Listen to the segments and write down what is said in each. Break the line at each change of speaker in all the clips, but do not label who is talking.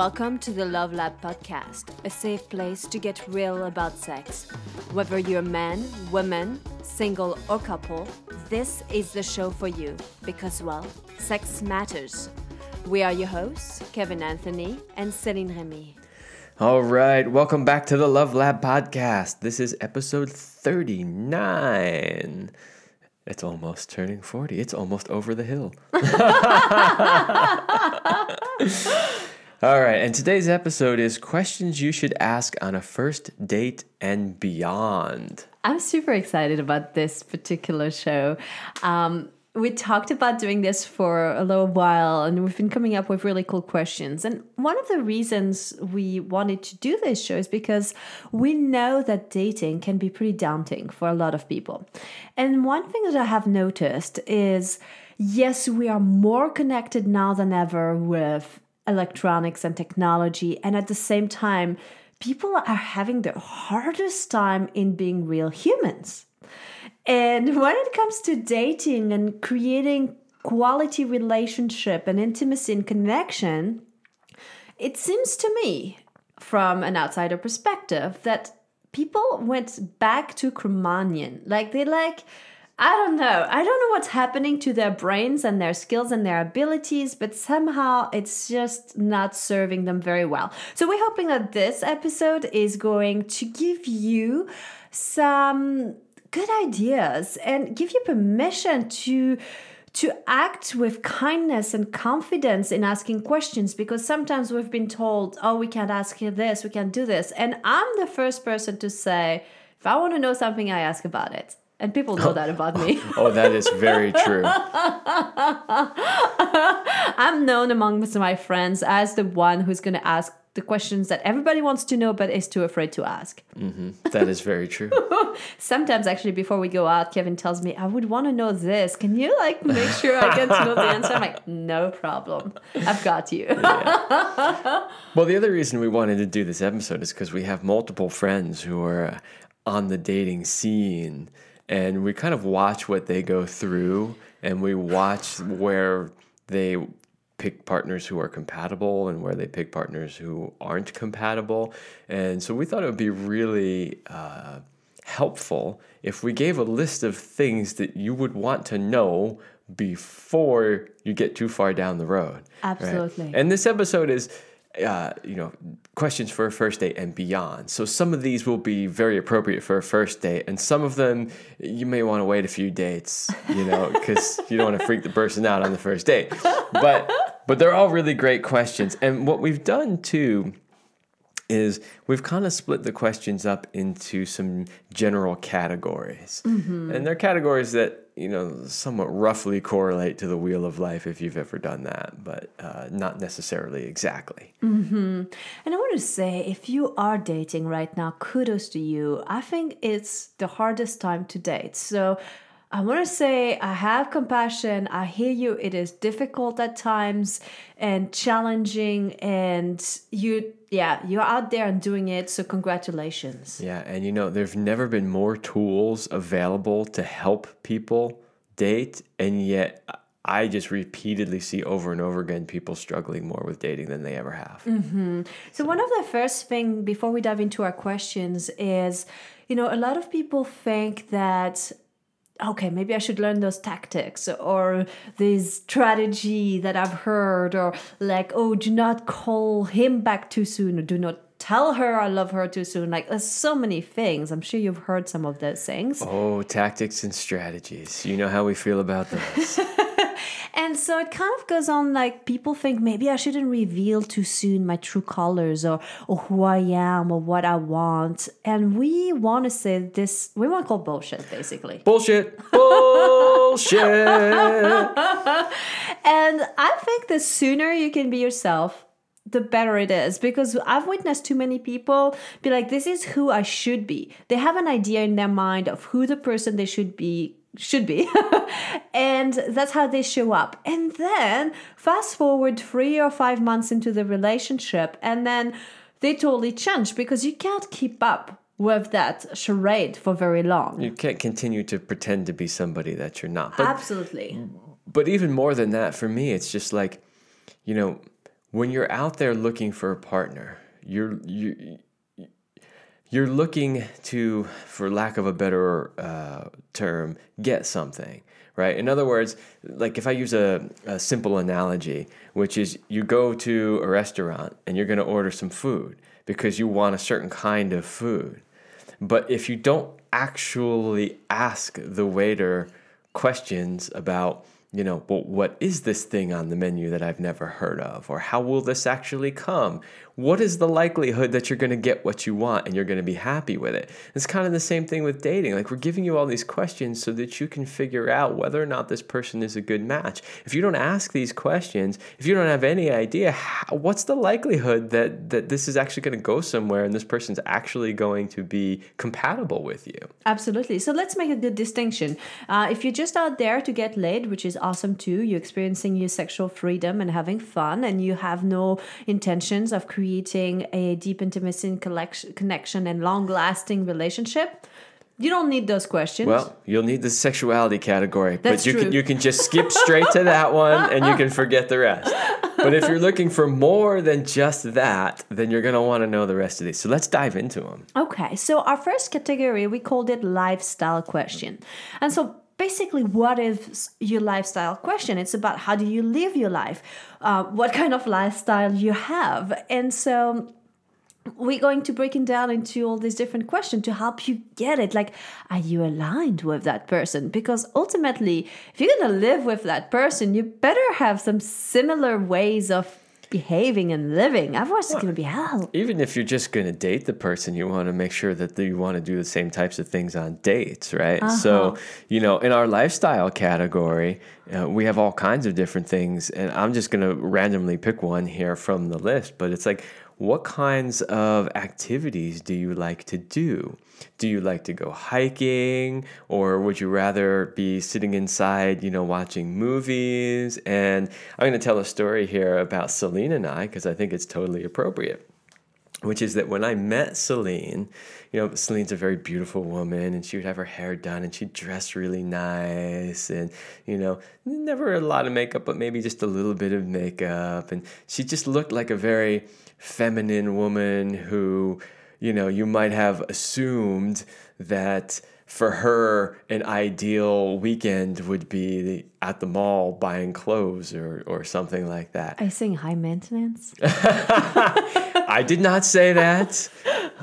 Welcome to the Love Lab podcast, a safe place to get real about sex. Whether you're a man, woman, single, or couple, this is the show for you because, well, sex matters. We are your hosts, Kevin Anthony and Celine Remy.
All right, welcome back to the Love Lab podcast. This is episode 39. It's almost turning 40. It's almost over the hill. All right, and today's episode is questions you should ask on a first date and beyond.
I'm super excited about this particular show. Um, we talked about doing this for a little while and we've been coming up with really cool questions. And one of the reasons we wanted to do this show is because we know that dating can be pretty daunting for a lot of people. And one thing that I have noticed is yes, we are more connected now than ever with electronics and technology. And at the same time, people are having the hardest time in being real humans. And when it comes to dating and creating quality relationship and intimacy and connection, it seems to me, from an outsider perspective, that people went back to Cro-Magnon. Like they like I don't know. I don't know what's happening to their brains and their skills and their abilities, but somehow it's just not serving them very well. So we're hoping that this episode is going to give you some good ideas and give you permission to to act with kindness and confidence in asking questions because sometimes we've been told, oh, we can't ask you this, we can't do this. And I'm the first person to say, if I want to know something, I ask about it. And people know that about me.
oh, that is very true.
I'm known amongst my friends as the one who's going to ask the questions that everybody wants to know but is too afraid to ask.
Mm-hmm. That is very true.
Sometimes, actually, before we go out, Kevin tells me, I would want to know this. Can you like make sure I get to know the answer? I'm like, no problem. I've got you.
yeah. Well, the other reason we wanted to do this episode is because we have multiple friends who are on the dating scene and we kind of watch what they go through and we watch where they pick partners who are compatible and where they pick partners who aren't compatible. And so we thought it would be really uh, helpful if we gave a list of things that you would want to know before you get too far down the road.
Absolutely.
Right? And this episode is uh, you know, questions for a first date and beyond. So some of these will be very appropriate for a first date, and some of them you may want to wait a few dates, you know, because you don't want to freak the person out on the first date. But but they're all really great questions, and what we've done too is we've kind of split the questions up into some general categories. Mm-hmm. And they're categories that, you know, somewhat roughly correlate to the wheel of life if you've ever done that, but uh, not necessarily exactly.
Mm-hmm. And I want to say, if you are dating right now, kudos to you. I think it's the hardest time to date. So, I want to say I have compassion. I hear you. It is difficult at times and challenging and you yeah, you're out there and doing it, so congratulations.
Yeah, and you know, there's never been more tools available to help people date and yet I just repeatedly see over and over again people struggling more with dating than they ever have.
Mm-hmm. So, so, one of the first thing before we dive into our questions is, you know, a lot of people think that okay, maybe I should learn those tactics or this strategy that I've heard, or like, oh, do not call him back too soon, or do not tell her I love her too soon. Like, there's so many things. I'm sure you've heard some of those things.
Oh, tactics and strategies. You know how we feel about those.
And so it kind of goes on like people think maybe I shouldn't reveal too soon my true colors or or who I am or what I want. And we want to say this we want to call bullshit basically.
Bullshit. Bullshit. and
I think the sooner you can be yourself, the better it is because I've witnessed too many people be like, this is who I should be. They have an idea in their mind of who the person they should be should be. and that's how they show up. And then fast forward three or five months into the relationship, and then they totally change because you can't keep up with that charade for very long.
You can't continue to pretend to be somebody that you're not.
But, Absolutely.
But even more than that, for me, it's just like, you know, when you're out there looking for a partner, you're you you're looking to, for lack of a better uh, term, get something, right? In other words, like if I use a, a simple analogy, which is you go to a restaurant and you're going to order some food because you want a certain kind of food. But if you don't actually ask the waiter questions about, you know, well, what is this thing on the menu that I've never heard of? Or how will this actually come? What is the likelihood that you're going to get what you want and you're going to be happy with it? It's kind of the same thing with dating. Like, we're giving you all these questions so that you can figure out whether or not this person is a good match. If you don't ask these questions, if you don't have any idea, how, what's the likelihood that, that this is actually going to go somewhere and this person's actually going to be compatible with you?
Absolutely. So let's make a good distinction. Uh, if you're just out there to get laid, which is awesome too, you're experiencing your sexual freedom and having fun, and you have no intentions of creating creating a deep intimacy and connection and long lasting relationship, you don't need those questions.
Well, you'll need the sexuality category, That's but you true. can you can just skip straight to that one and you can forget the rest. But if you're looking for more than just that, then you're going to want to know the rest of these. So let's dive into them.
Okay. So our first category, we called it lifestyle question. And so basically what is your lifestyle question? It's about how do you live your life? Uh, what kind of lifestyle you have? And so we're going to break it down into all these different questions to help you get it. Like are you aligned with that person? Because ultimately if you're going to live with that person you better have some similar ways of behaving and living. Otherwise, well, it's going to be hell.
Even if you're just going to date the person, you want to make sure that you want to do the same types of things on dates, right? Uh-huh. So, you know, in our lifestyle category, uh, we have all kinds of different things. And I'm just going to randomly pick one here from the list, but it's like, what kinds of activities do you like to do? Do you like to go hiking or would you rather be sitting inside, you know, watching movies? And I'm going to tell a story here about Celine and I because I think it's totally appropriate which is that when I met Celine, you know, Celine's a very beautiful woman and she would have her hair done and she'd dress really nice and, you know, never a lot of makeup, but maybe just a little bit of makeup. And she just looked like a very feminine woman who, you know, you might have assumed that for her an ideal weekend would be at the mall buying clothes or, or something like that.
You saying high maintenance?
I did not say that,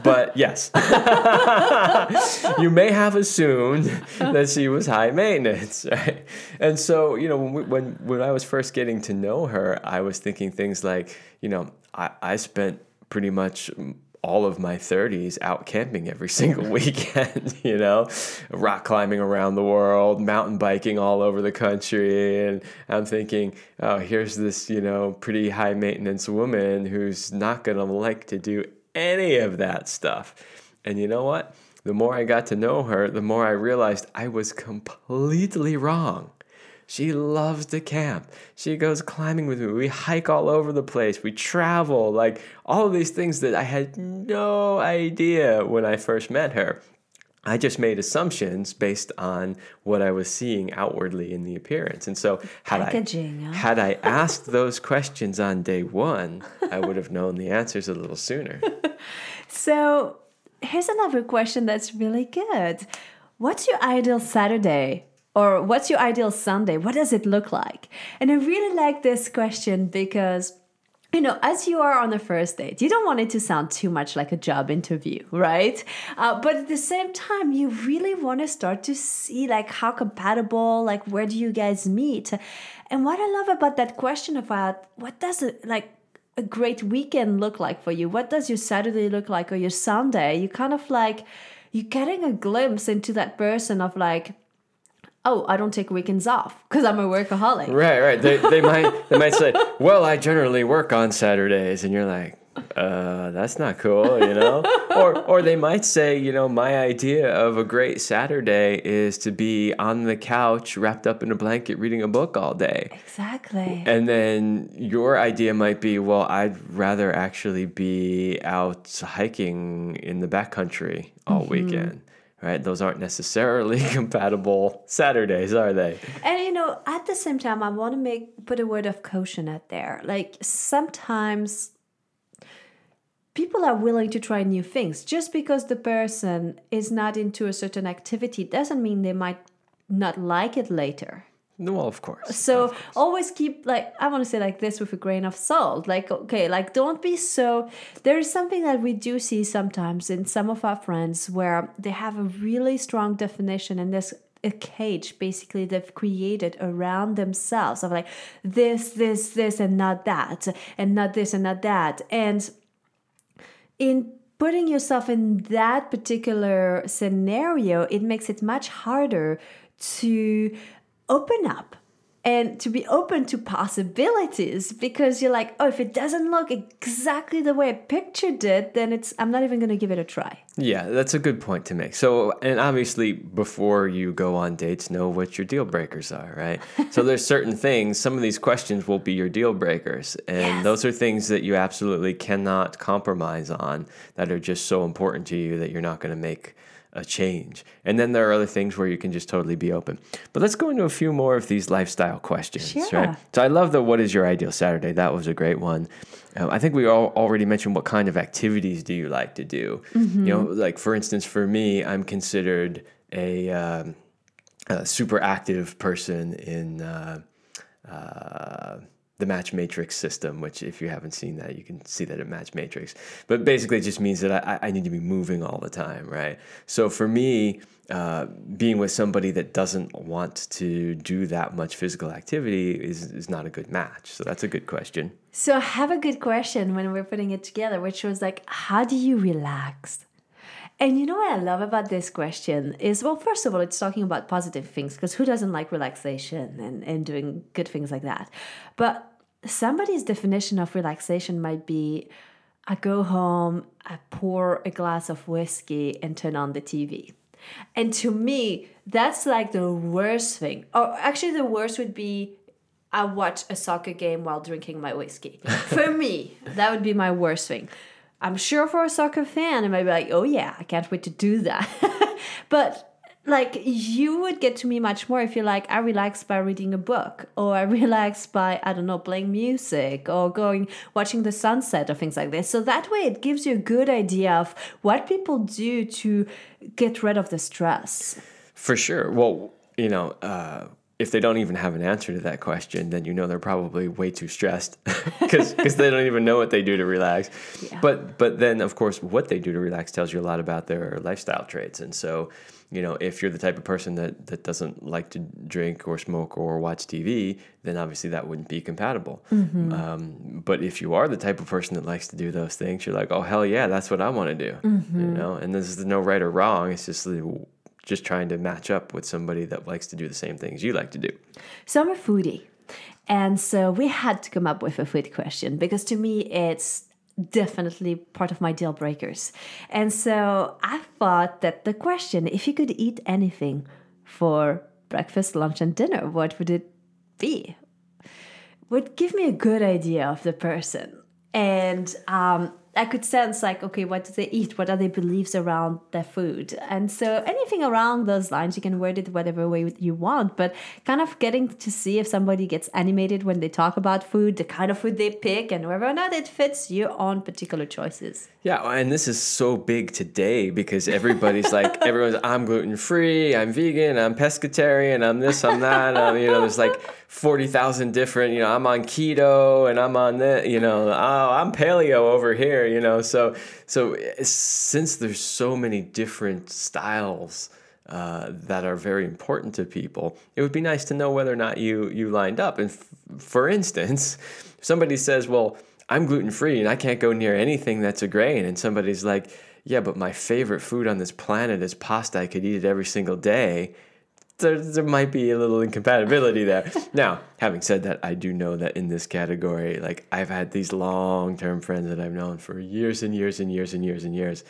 but yes. you may have assumed that she was high maintenance, right? And so, you know, when, we, when, when I was first getting to know her, I was thinking things like, you know, I, I spent pretty much all of my 30s out camping every single weekend, you know, rock climbing around the world, mountain biking all over the country. And I'm thinking, oh, here's this, you know, pretty high maintenance woman who's not going to like to do any of that stuff. And you know what? The more I got to know her, the more I realized I was completely wrong. She loves to camp. She goes climbing with me. We hike all over the place. We travel, like all of these things that I had no idea when I first met her. I just made assumptions based on what I was seeing outwardly in the appearance. And so had Packaging, I huh? had I asked those questions on day 1, I would have known the answers a little sooner.
so, here's another question that's really good. What's your ideal Saturday? Or what's your ideal Sunday? What does it look like? And I really like this question because you know, as you are on the first date, you don't want it to sound too much like a job interview, right? Uh, but at the same time, you really want to start to see like how compatible, like where do you guys meet? And what I love about that question about what does it like a great weekend look like for you? What does your Saturday look like or your Sunday? You kind of like you're getting a glimpse into that person of like oh, I don't take weekends off because I'm a workaholic.
Right, right. They, they might they might say, well, I generally work on Saturdays, and you're like, uh, that's not cool, you know. or or they might say, you know, my idea of a great Saturday is to be on the couch wrapped up in a blanket reading a book all day.
Exactly.
And then your idea might be, well, I'd rather actually be out hiking in the backcountry all mm-hmm. weekend right? Those aren't necessarily compatible Saturdays, are they?
And you know, at the same time, I want to make put a word of caution out there. Like sometimes people are willing to try new things. Just because the person is not into a certain activity doesn't mean they might not like it later.
No, of course.
So
of course.
always keep like I want to say like this with a grain of salt. Like okay, like don't be so. There is something that we do see sometimes in some of our friends where they have a really strong definition and there's a cage basically they've created around themselves of like this, this, this, and not that, and not this and not that, and in putting yourself in that particular scenario, it makes it much harder to open up and to be open to possibilities because you're like, oh, if it doesn't look exactly the way I pictured it, then it's I'm not even going to give it a try.
Yeah, that's a good point to make. So, and obviously, before you go on dates, know what your deal breakers are, right? so, there's certain things. Some of these questions will be your deal breakers, and yes. those are things that you absolutely cannot compromise on. That are just so important to you that you're not going to make a change. And then there are other things where you can just totally be open. But let's go into a few more of these lifestyle questions, sure. right? So I love the what is your ideal Saturday? That was a great one. Uh, I think we all already mentioned what kind of activities do you like to do? Mm-hmm. You know, like for instance, for me, I'm considered a, um, a super active person in. Uh, uh, the match matrix system, which if you haven't seen that, you can see that at match matrix. But basically, it just means that I, I need to be moving all the time, right? So for me, uh, being with somebody that doesn't want to do that much physical activity is, is not a good match. So that's a good question.
So I have a good question when we're putting it together, which was like, how do you relax? And you know what I love about this question is well, first of all, it's talking about positive things because who doesn't like relaxation and, and doing good things like that? But somebody's definition of relaxation might be I go home, I pour a glass of whiskey and turn on the TV. And to me, that's like the worst thing. Or actually, the worst would be I watch a soccer game while drinking my whiskey. For me, that would be my worst thing. I'm sure for a soccer fan, it might be like, oh yeah, I can't wait to do that. but like you would get to me much more if you're like i relax by reading a book or i relax by i don't know playing music or going watching the sunset or things like this. So that way it gives you a good idea of what people do to get rid of the stress.
For sure. Well you know uh, if they don't even have an answer to that question, then you know they're probably way too stressed because they don't even know what they do to relax. Yeah. But but then of course what they do to relax tells you a lot about their lifestyle traits. And so, you know, if you're the type of person that that doesn't like to drink or smoke or watch TV, then obviously that wouldn't be compatible. Mm-hmm. Um, but if you are the type of person that likes to do those things, you're like, oh hell yeah, that's what I want to do. Mm-hmm. You know, and this is no right or wrong. It's just the just trying to match up with somebody that likes to do the same things you like to do.
So I'm a foodie. And so we had to come up with a food question because to me it's definitely part of my deal breakers. And so I thought that the question if you could eat anything for breakfast, lunch, and dinner, what would it be? Would give me a good idea of the person. And um, I could sense like, okay, what do they eat? What are their beliefs around their food? And so anything around those lines, you can word it whatever way you want, but kind of getting to see if somebody gets animated when they talk about food, the kind of food they pick, and whether or not it fits your own particular choices.
Yeah, and this is so big today because everybody's like, everyone's, I'm gluten free, I'm vegan, I'm pescatarian, I'm this, I'm that. Um, you know, there's like 40,000 different, you know, I'm on keto and I'm on that, you know, oh, I'm paleo over here, you know. So, so eh, since there's so many different styles uh, that are very important to people, it would be nice to know whether or not you, you lined up. And f- for instance, somebody says, well, I'm gluten free and I can't go near anything that's a grain. And somebody's like, yeah, but my favorite food on this planet is pasta. I could eat it every single day there, there might be a little incompatibility there. now, having said that, I do know that in this category, like I've had these long term friends that I've known for years and years and years and years and years.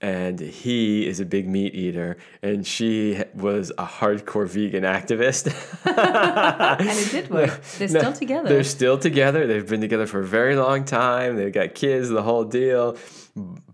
And he is a big meat eater, and she was a hardcore vegan activist.
and it did work. They're no, still together.
They're still together. They've been together for a very long time. They've got kids, the whole deal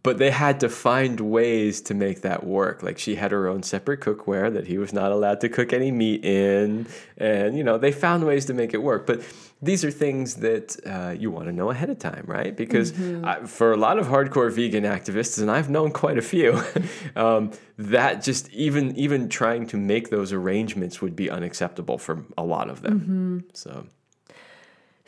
but they had to find ways to make that work. Like she had her own separate cookware that he was not allowed to cook any meat in, and you know they found ways to make it work. But these are things that uh, you want to know ahead of time, right? Because
Mm-hmm.
I, for a lot of hardcore vegan activists, and I've known quite a few, um, that just even even trying to make those arrangements would be unacceptable for a lot of them.
Mm-hmm.
So.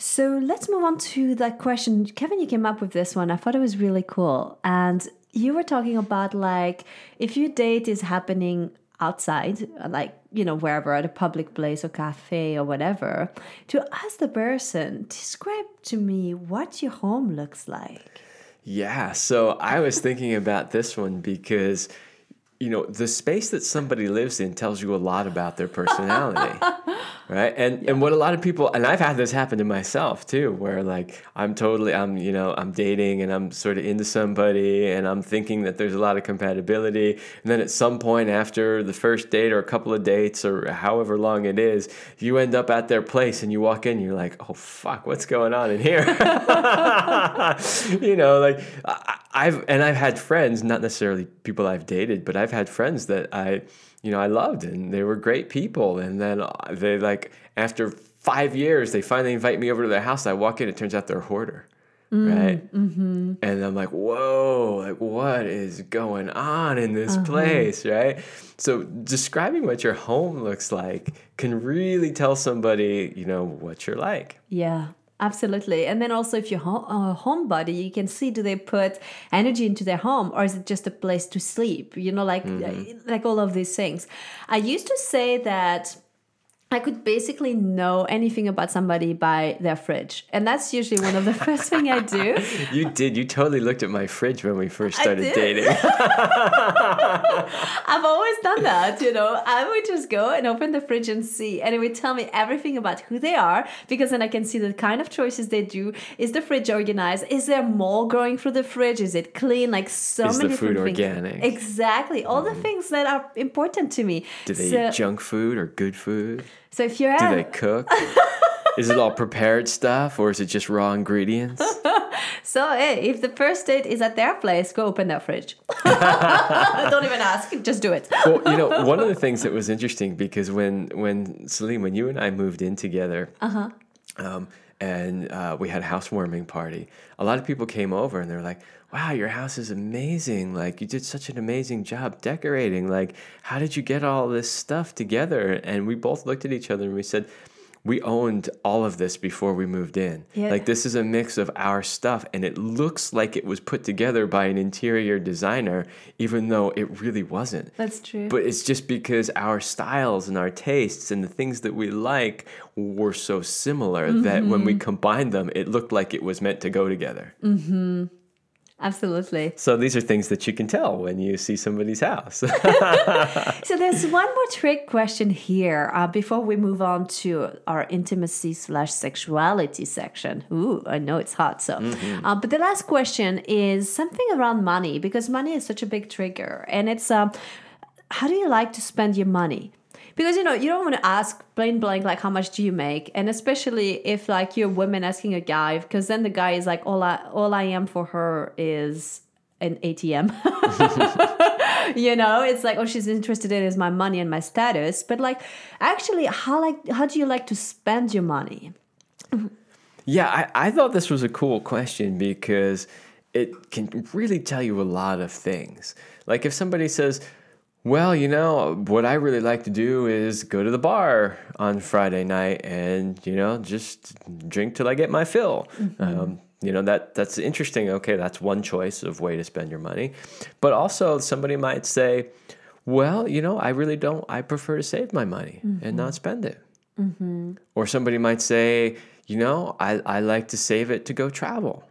So let's move on to that question. Kevin, you came up with this one. I thought it was really cool. And you were talking about like if your date is happening outside, like, you know, wherever at a public place or cafe or whatever, to ask the person, describe to me what your home looks like.
Yeah, so I was thinking about this one because you know, the space that somebody lives in tells you a lot about their personality. right? And and what a lot of people and I've had this happen to myself too, where like I'm totally I'm, you know, I'm dating and I'm sort of into somebody and I'm thinking that there's a lot of compatibility. And then at some point after the first date or a couple of dates or however long it is, you end up at their place and you walk in, you're like, oh fuck, what's going on in here? you know, like I, I've and I've had friends, not necessarily people I've dated, but I've had friends that I, you know, I loved and they were great people. And then uh, they like after five years, they finally invite me over to their house. I walk in, it turns out they're a hoarder, mm, right? Mm-hmm. And I'm like, whoa, like what is going on in this uh-huh. place, right? So describing what your home looks like can really tell somebody, you know, what you're like.
Yeah. Absolutely. And then also, if you're a homebody, you can see do they put energy into their home or is it just a place to sleep? You know, like mm-hmm. like all of these things. I used to say that I could basically know anything about somebody by their fridge. And that's usually one of the first thing I do.
You did. You totally looked at my fridge when we first started dating.
I've always done that, you know. I would just go and open the fridge and see, and it would tell me everything about who they are because then I can see the kind of choices they do. Is the fridge organized? Is there mold growing through the fridge? Is it clean? Like so
Is the
many
food
different things.
organic? Mm-hmm.
Exactly, all the things that are important to me.
Do they
so,
eat junk food or good food?
So if you're
Do they cook? is it all prepared stuff or is it just raw ingredients?
so hey, if the first date is at their place, go open their fridge. Don't even ask, just do it.
well, you know, one of the things that was interesting because when when Celine, when you and I moved in together, uh-huh. um, and uh, we had a housewarming party, a lot of people came over and they were like, "Wow, your house is amazing! Like you did such an amazing job decorating. Like, how did you get all this stuff together?" And we both looked at each other and we said. We owned all of this before we moved in.
Yeah.
Like this is a mix of our stuff and it looks like it was put together by an interior designer even though it really wasn't.
That's true.
But it's just because our styles and our tastes and the things that we like were so similar that when
Mm-hmm.
we combined them, it looked like it was meant to go together.
Absolutely.
So these are things that you can tell when you see somebody's house.
So there's one more trick question here uh, before we move on to our intimacy slash sexuality section. Ooh, I know it's hot. So, uh, but the last question is something around money because money is such a big trigger, and it's um, how do you like to spend your money? Because you know you don't want to ask plain blank like how much do you make, and especially if like you're a woman asking a guy, because then the guy is like all I all I am for her is an ATM. you know it's like oh she's interested in is my money and my status but like actually how like how do you like to spend your money
yeah, I, I thought this was a cool question because it can really tell you a lot of things. Like if somebody says, well, you know, what I really like to do is go to the bar on Friday night and, you know, just drink till I get my fill. Mm-hmm. Um, you know, that that's interesting. Okay, that's one choice of way to spend your money. But also somebody might say, well, you know, I really don't, I prefer to save my money and not mm-hmm. spend it. Mm-hmm. Or somebody might say, you know, I, I like to save it to go travel.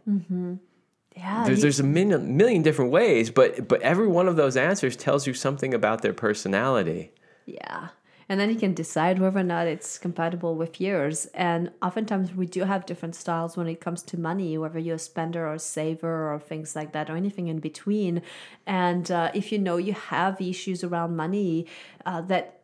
Yeah
There's, there's a million, million different ways, but but every one of those answers tells you something about their personality.
yeah and then you can decide whether or not it's compatible with yours and oftentimes we do have different styles when it comes to money whether you're a spender or a saver or things like that or anything in between and uh, if you know you have issues around money uh, that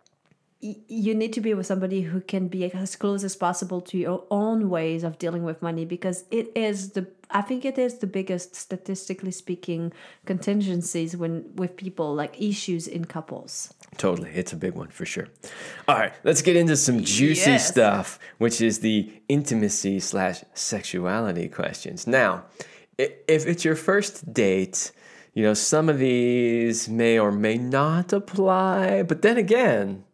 you need to be with somebody who can be as close as possible to your own ways of dealing with money because it is the I think it is the biggest statistically speaking contingencies when with people like issues in couples.
Totally. It's a big one for sure. All right, let's get into some juicy
Yes.
stuff, which is the intimacy slash sexuality questions. Now, if it's your first date, you know, some of these may or may not apply. But then again,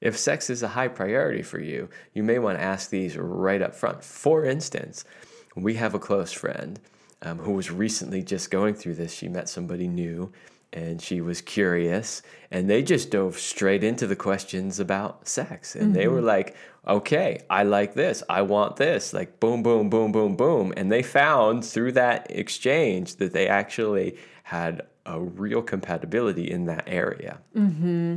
if sex is a high priority for you, you may want to ask these right up front. For instance, we have a close friend um, who was recently just going through this. She met somebody new and she was curious, and they just dove straight into the questions about sex. And they were like, okay, I like this, I want this, like boom, boom, boom, boom, boom. And they found through that exchange that they actually had a real compatibility in that area. Mm-hmm.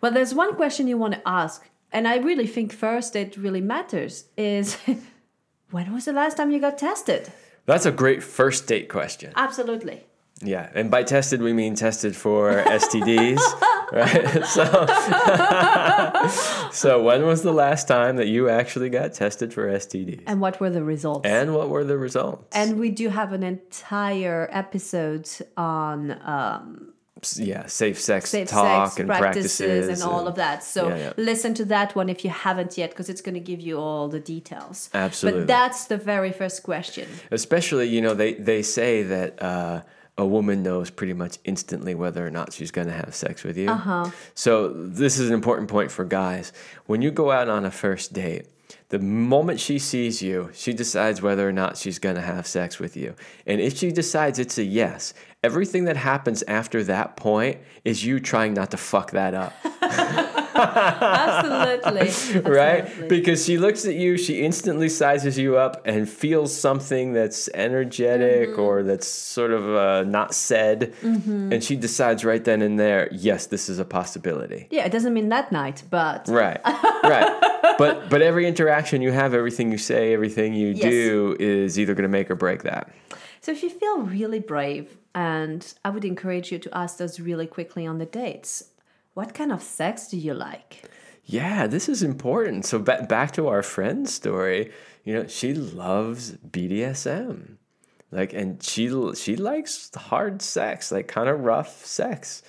Well, there's one question you want to ask, and I really think first it really matters is when was the last time you got tested?
That's a great first date question.
Absolutely.
Yeah, and by tested we mean tested for STDs, right? So, so when was the last time that you actually got tested for STDs?
And what were the results?
And what were the results?
And we do have an entire episode on um,
yeah, safe sex
safe
talk
sex
and
practices,
practices
and all of that. So
Yeah, yeah.
listen to that one if you haven't yet, because it's going to give you all the details.
Absolutely.
But that's the very first question.
Especially, you know, they they say that uh, a woman knows pretty much instantly whether or not she's going to have sex with you.
Uh-huh.
So this is an important point for guys. When you go out on a first date, the moment she sees you, she decides whether or not she's going to have sex with you. And if she decides it's a yes, everything that happens after that point is you trying not to fuck that up.
Absolutely.
right?
Absolutely.
Because she looks at you, she instantly sizes you up and feels something that's energetic
Mm-hmm.
or that's sort of uh, not said. And she decides right then and there, yes, this is a possibility.
Yeah, it doesn't mean that night, but
Right, right. But but every interaction you have, everything you say, everything you
Yes.
do is either going to make or break that.
So if you feel really brave, and I would encourage you to ask those really quickly on the dates, what kind of sex do you like?
Yeah, this is important. So ba- back to our friend's story, you know, she loves BDSM. Like and she she likes hard sex, like kind of rough sex.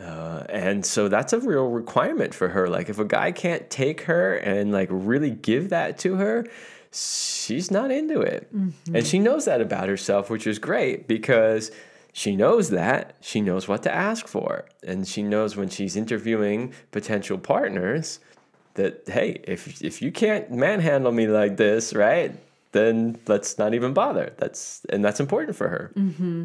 Uh, and so that's a real requirement for her. Like if a guy can't take her and like really give that to her, she's not into it. And she knows that about herself, which is great because she knows that. She knows what to ask for. And she knows when she's interviewing potential partners that, hey, if, if you can't manhandle me like this, right, then let's not even bother. That's and that's important for her. Mm-hmm.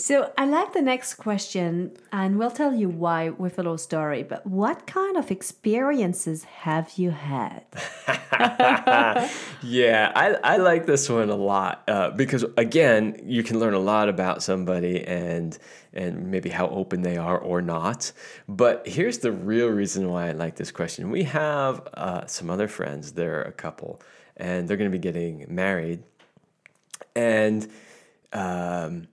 So I like the next question, and we'll tell you why with a little story. But what kind of experiences have you had?
Yeah, I, I like this one a lot uh, because again, you can learn a lot about somebody and and maybe how open they are or not. But here's the real reason why I like this question. We have uh, some other friends. They're a couple, and they're going to be getting married, and um,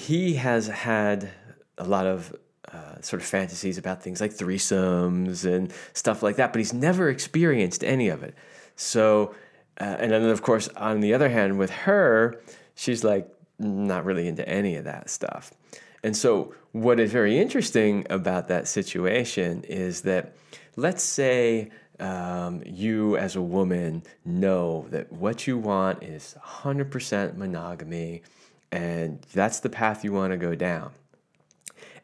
he has had a lot of uh, sort of fantasies about things like threesomes and stuff like that, but he's never experienced any of it. So, uh, and then of course, on the other hand, with her, she's like not really into any of that stuff. And so, what is very interesting about that situation is that, let's say, um, you as a woman know that what you want is 100% monogamy and that's the path you want to go down.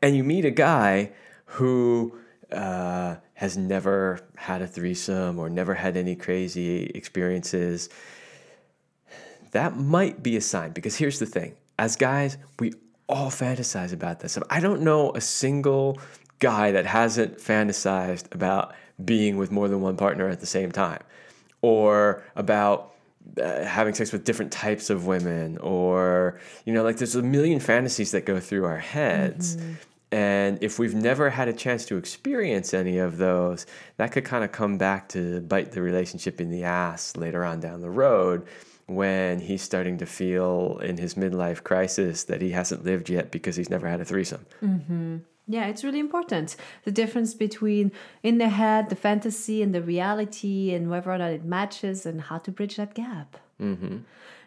And you meet a guy who uh, has never had a threesome or never had any crazy experiences. That might be a sign because here's the thing as guys, we all fantasize about this. I don't know a single guy that hasn't fantasized about being with more than one partner at the same time or about uh, having sex with different types of women or you know like there's a million fantasies that go through our heads. And if we've never had a chance to experience any of those that could kind of come back to bite the relationship in the ass later on down the road when he's starting to feel in his midlife crisis that he hasn't lived yet because he's never had a threesome
Yeah, it's really important. The difference between in the head, the fantasy, and the reality, and whether or not it matches, and how to bridge that gap.
Mm-hmm.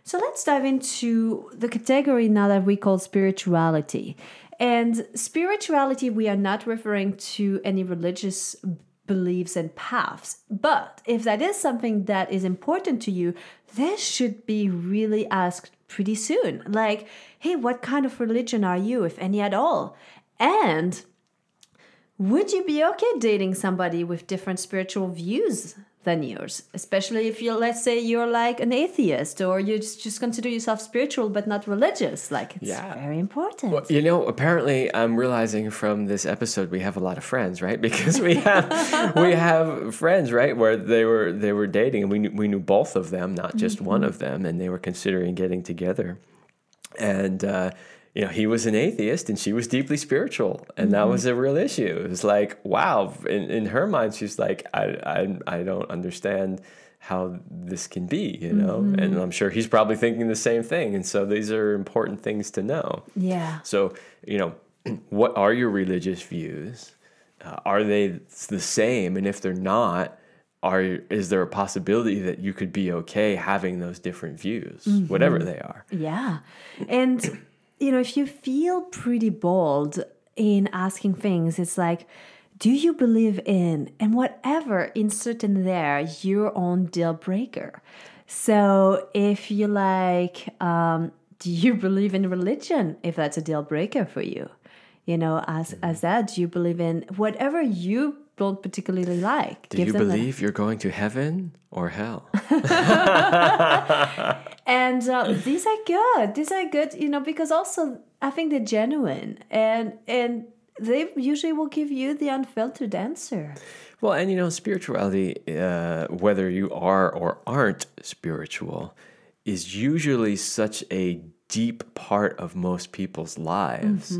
So let's dive into the category now that we call spirituality. And spirituality, we are not referring to any religious beliefs and paths. But if that is something that is important to you, this should be really asked pretty soon. Like, hey, what kind of religion are you, if any at all? And would you be okay dating somebody with different spiritual views than yours? Especially if you're, let's say, you're like an atheist or you just, just consider yourself spiritual but not religious. Like, it's
Yeah.
very important.
Well, you know, apparently, I'm realizing from this episode we have a lot of friends, right? Because we have we have friends, right, where they were they were dating, and we knew, we knew both of them, not just one of them, and they were considering getting together. And uh, you know, he was an atheist, and she was deeply spiritual, and that mm-hmm. was a real issue. It was like, wow, in, in her mind, she's like, I I I don't understand how this can be, you know, mm-hmm. and I'm sure he's probably thinking the same thing, and so these are important things to know.
yeah.
So, you know, what are your religious views? Uh, are they the same? And if they're not, are is there a possibility that you could be okay having those different views, whatever mm-hmm. they are?
Yeah. And, you know, if you feel pretty bold in asking things, it's like, do you believe in, and whatever, insert in there your own deal breaker. So if you like, um, do you believe in religion if that's a deal breaker for you? You know, as, as that, do you believe in whatever you don't particularly like?
Do
Give
you
them that-
believe you're going to heaven or hell?
and uh, these are good these are good you know because also i think they're genuine and and they usually will give you the unfiltered answer
Well, and you know, spirituality, uh, whether you are or aren't spiritual, is usually such a deep part of most people's lives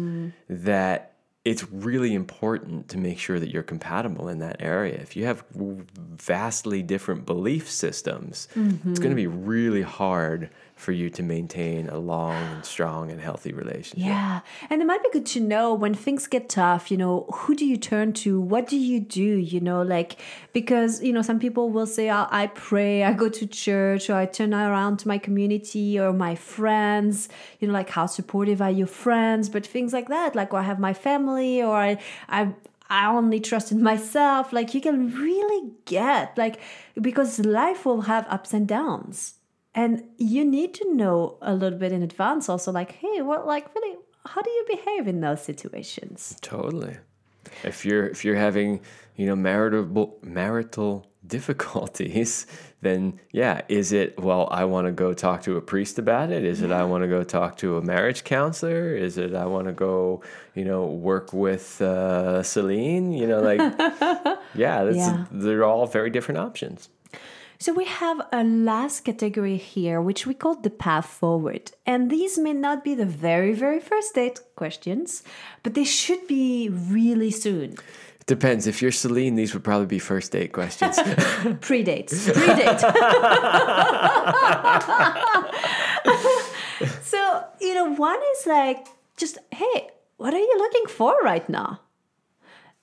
that it's really important to make sure that you're compatible in that area. If you have vastly different belief systems, it's going to mm-hmm. be really hard for you to maintain a long and strong and healthy relationship.
yeah and it might be good to know when things get tough you know who do you turn to what do you do you know like because you know some people will say oh, i pray i go to church or i turn around to my community or my friends you know like how supportive are your friends but things like that like or i have my family or i i I only trust in myself. Like you can really get like because life will have ups and downs. And you need to know a little bit in advance also like, hey, well like really how do you behave in those situations?
Totally. If you're if you're having you know marital marital difficulties, then yeah, is it well? I want to go talk to a priest about it. Is it I want to go talk to a marriage counselor? Is it I want to go you know work with uh, Celine? You know like yeah, that's,
Yeah.
they're all very different options.
So we have a last category here, which we call the path forward. And these may not be the very, very first date questions, but they should be really soon.
Depends. If you're Celine, these would probably be first date questions.
Pre-dates. Pre-date. so, you know, one is like just, hey, what are you looking for right now?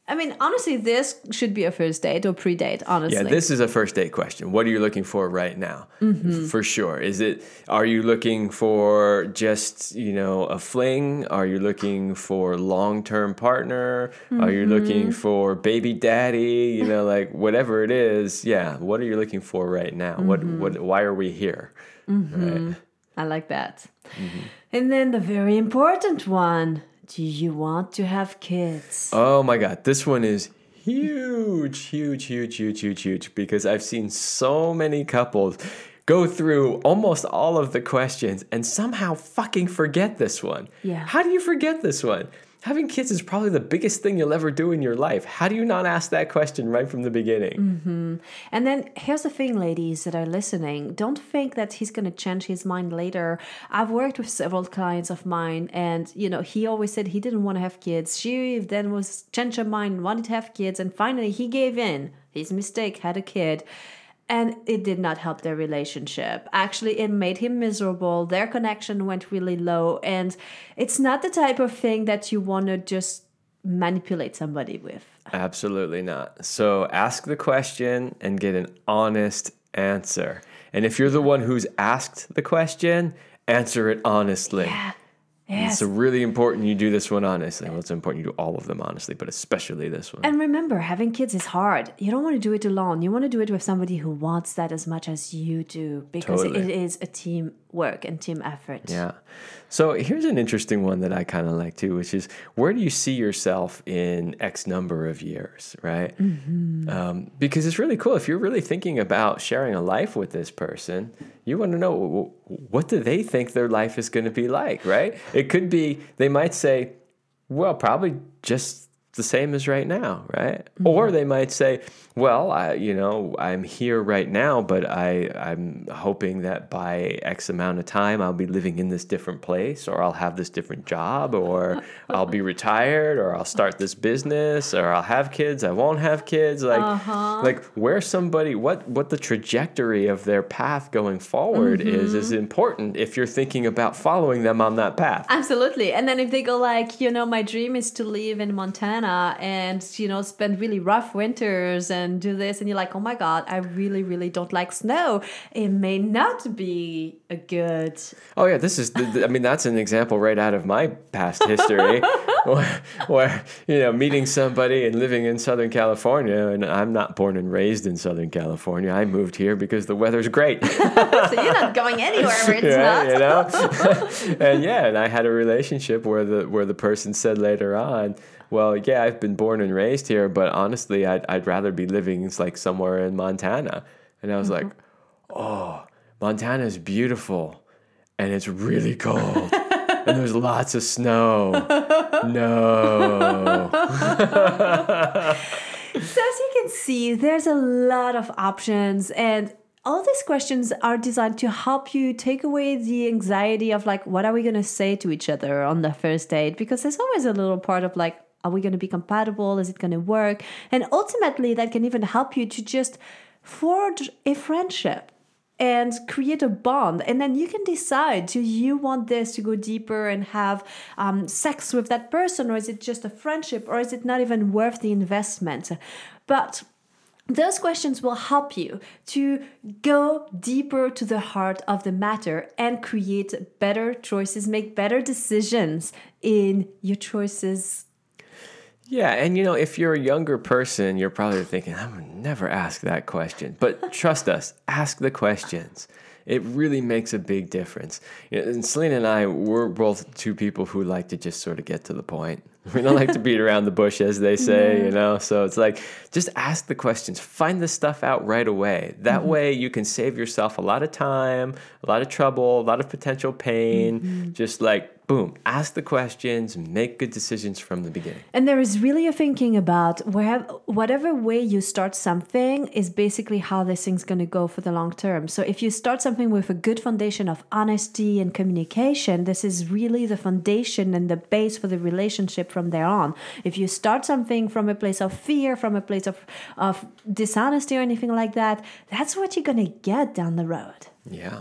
I mean, honestly, this should be a first date or pre-date, honestly.
Yeah, this is a first date question. What are you looking for right now? Mm-hmm. For sure. Is it are you looking for just, you know, a fling? Are you looking for long-term partner? Are you looking mm-hmm. for baby daddy? You know, like whatever it is. Yeah, what are you looking for right now? What mm-hmm. what why are we here? Right.
I like that. And then the very important one, do you want to have kids?
Oh my god, this one is huge, huge, huge, huge, huge, huge because I've seen so many couples go through almost all of the questions and somehow fucking forget this one.
Yeah.
How do you forget this one? Having kids is probably the biggest thing you'll ever do in your life. How do you not ask that question right from the beginning? Mm-hmm.
And then here's the thing, ladies that are listening don't think that he's going to change his mind later. I've worked with several clients of mine, and you know, he always said he didn't want to have kids. She then was changed her mind, wanted to have kids, and finally he gave in. His mistake, had a kid. And it did not help their relationship. Actually, it made him miserable. Their connection went really low. And it's not the type of thing that you want to just manipulate somebody with.
Absolutely not. So ask the question and get an honest answer. And if you're the one who's asked the question, answer it honestly.
Yeah.
It's
Yes.
really important you do this one honestly. Well, it's important you do all of them honestly, but especially this one.
And remember, having kids is hard. You don't want to do it alone. You want to do it with somebody who wants that as much as you do because it
Totally.
is a team work and team effort.
Yeah. So here's an interesting one that I kind of like too, which is where do you see yourself in X number of years, right? Um, because it's really cool. If you're really thinking about sharing a life with this person, you want to know what do they think their life is going to be like, right? It could be, they might say, well, probably just the same as right now, right? Mm-hmm. Or they might say, well, I, you know, I'm here right now, but I, I'm hoping that by X amount of time I'll be living in this different place, or I'll have this different job, or I'll be retired, or I'll start this business, or I'll have kids, I won't have kids. Like, uh-huh. like where somebody, what, what the trajectory of their path going forward is, is mm-hmm. important if you're thinking about following them on that path.
Absolutely. And then if they go like, you know, my dream is to live in Montana and, you know, spend really rough winters and do this and you're like, "Oh my god, I really really don't like snow." It may not be a good
Oh yeah, this is. The, I mean, that's an example right out of my past history, where, where you know meeting somebody and living in Southern California, and I'm not born and raised in Southern California. I moved here because the weather's great,
So you're not going anywhere where it's
right? You know, and yeah, and I had a relationship where the where the person said later on. Well, yeah, I've been born and raised here, but honestly, I'd, I'd rather be living like somewhere in Montana. And I was like, mm-hmm. oh, Montana is beautiful and it's really cold and there's lots of snow. No.
So as you can see, there's a lot of options and all these questions are designed to help you take away the anxiety of like what are we going to say to each other on the first date because there's always a little part of like are we going to be compatible? Is it going to work? And ultimately that can even help you to just forge a friendship and create a bond. And then you can decide do you want this to go deeper and have um, sex with that person or is it just a friendship or is it not even worth the investment? But those questions will help you to go deeper to the heart of the matter and create better choices make better decisions in your choices
Yeah, and you know, if you're a younger person, you're probably thinking, I would never ask that question. But trust us, ask the questions. It really makes a big difference. And Céline and I, we're both two people who like to just sort of get to the point. We don't like to beat around the bush, as they say, you know? So it's like, just ask the questions, find the stuff out right away. That mm-hmm. way you can save yourself a lot of time, a lot of trouble, a lot of potential pain. Mm-hmm. Just like, boom, ask the questions, make good decisions from the beginning.
And there is really a thinking about where whatever way you start something is basically how this thing's going to go for the long term. So if you start something with a good foundation of honesty and communication, this is really the foundation and the base for the relationship from there on. If you start something from a place of fear, from a place of, of dishonesty or anything like that, that's what you're going to get down the road.
Yeah.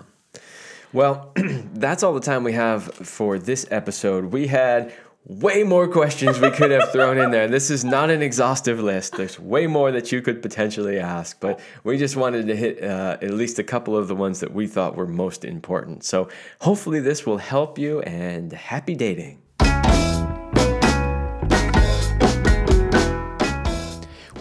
Well, that's all the time we have for this episode. We had way more questions we could have thrown in there. This is not an exhaustive list. There's way more that you could potentially ask, but we just wanted to hit uh, at least a couple of the ones that we thought were most important. So hopefully this will help you and happy dating.